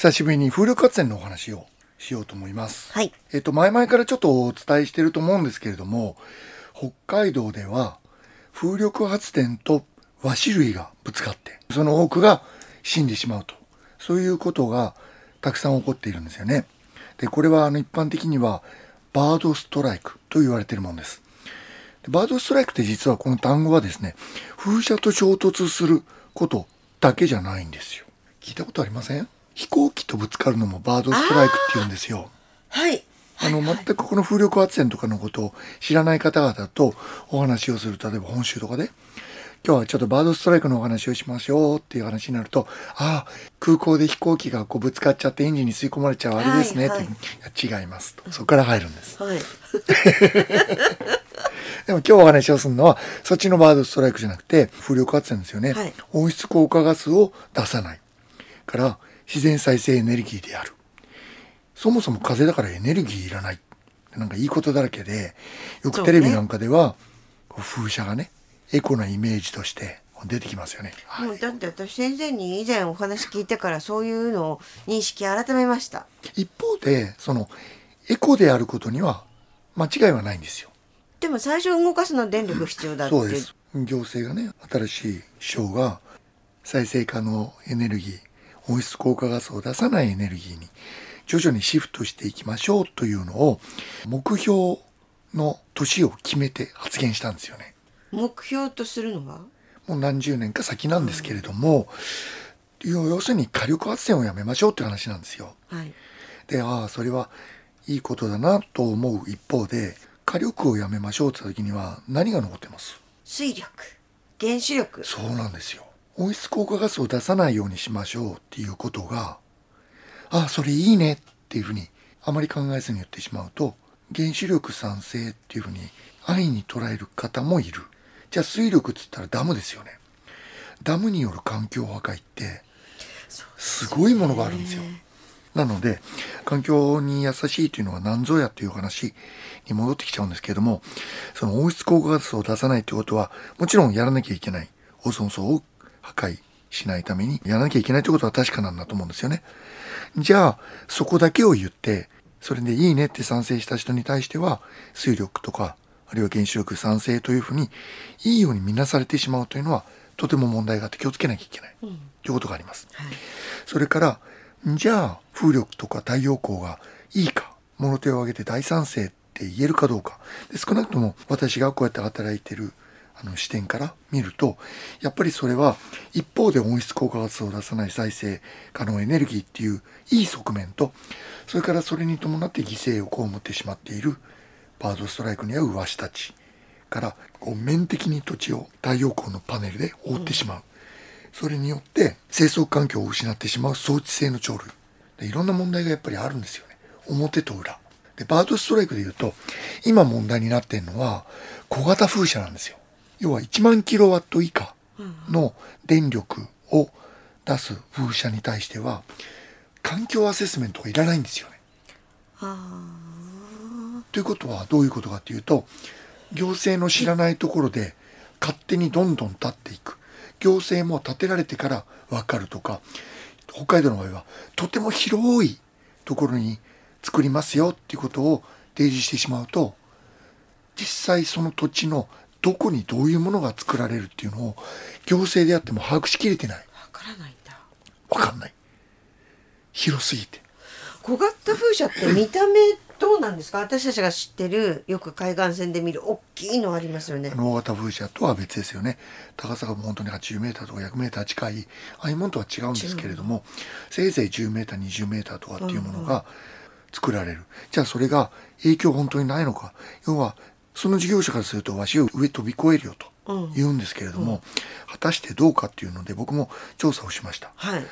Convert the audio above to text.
久しぶりに風力発電のお話をしようと思います。はい。えっと、前々からちょっとお伝えしてると思うんですけれども、北海道では風力発電と和紙類がぶつかって、その多くが死んでしまうと。そういうことがたくさん起こっているんですよね。で、これはあの一般的にはバードストライクと言われているものです。でバードストライクって実はこの単語はですね、風車と衝突することだけじゃないんですよ。聞いたことありません？飛行機とぶつかるのもバードストライクって言うんですよ。はい。あの、全くこの風力発電とかのことを知らない方々とお話をする、例えば本州とかで、今日はちょっとバードストライクのお話をしましょうっていう話になると、ああ、空港で飛行機がこうぶつかっちゃってエンジンに吸い込まれちゃうあれですね、はいっていういや違いますと。そこから入るんです。はい。でも今日お話をするのは、そっちのバードストライクじゃなくて、風力発電ですよね。はい温室効果ガスを出さない。から、自然再生エネルギーである。そもそも風だからエネルギーいらない。なんかいいことだらけで、よくテレビなんかでは、こう風車がね、エコなイメージとして出てきますよね。はいもうだって私先生に以前お話聞いてからそういうのを認識改めました。一方で、その、エコであることには間違いはないんですよ。でも最初動かすのは電力必要だって。そうです。行政がね、新しい省が再生可能エネルギー、温室効果ガスを出さないエネルギーに徐々にシフトしていきましょうというのを目標の年を決めて発言したんですよね。目標とするのは？もう何十年か先なんですけれども、要要するに火力発電をやめましょうっていう話なんですよ。はい。で、ああ、それはいいことだなと思う一方で、火力をやめましょうって言った時には何が残ってます？水力、原子力。そうなんですよ。温室効果ガスを出さないようにしましょうっていうことが、あ、それいいねっていうふうにあまり考えずに言ってしまうと、原子力賛成っていうふうに安易に捉える方もいる。じゃあ水力っつったらダムですよね。ダムによる環境破壊って、すごいものがあるんですよ。なので、環境に優しいというのは何ぞやという話に戻ってきちゃうんですけれども、その温室効果ガスを出さないということは、もちろんやらなきゃいけない。オゾン層を破壊しないためにやらなきゃいけないということは確かなんだと思うんですよね。じゃあ、そこだけを言って、それでいいねって賛成した人に対しては、水力とか、あるいは原子力賛成というふうに、いいように見なされてしまうというのは、とても問題があって気をつけなきゃいけない。ということがあります。はい。それから、じゃあ、風力とか太陽光がいいか、物手を挙げて大賛成って言えるかどうか。で少なくとも私がこうやって働いてるあの視点から見ると、やっぱりそれは一方で温室効果ガスを出さない再生可能エネルギーっていういい側面と、それからそれに伴って犠牲を被ってしまっているバードストライクに遭うワシたちから、こう面的に土地を太陽光のパネルで覆ってしまう。それによって生息環境を失ってしまう装置性の鳥類。でいろんな問題がやっぱりあるんですよね。表と裏。でバードストライクで言うと今問題になっているのは小型風車なんですよ。要は1万キロワット以下の電力を出す風車に対しては環境アセスメントがいらないんですよね。ということはどういうことかっていうと行政の知らないところで勝手にどんどん立っていく。行政も建てられてから分かるとか北海道の場合はとても広いところに作りますよっていうことを提示してしまうと実際その土地のどこにどういうものが作られるっていうのを行政であっても把握しきれてない。わからないんだ。分かんない。広すぎて。小型風車って見た目どうなんですか？私たちが知ってるよく海岸線で見る大きいのありますよね。大型風車とは別ですよね。高さがもう本当に80メーターとか100メーター近いああいうものとは違うんですけれどもせいぜい10メーター20メーターとかっていうものが作られる、じゃあそれが影響本当にないのか？要はその事業者からするとわしを上飛び越えるよと言うんですけれども、果たしてどうかっていうので僕も調査をしました。はい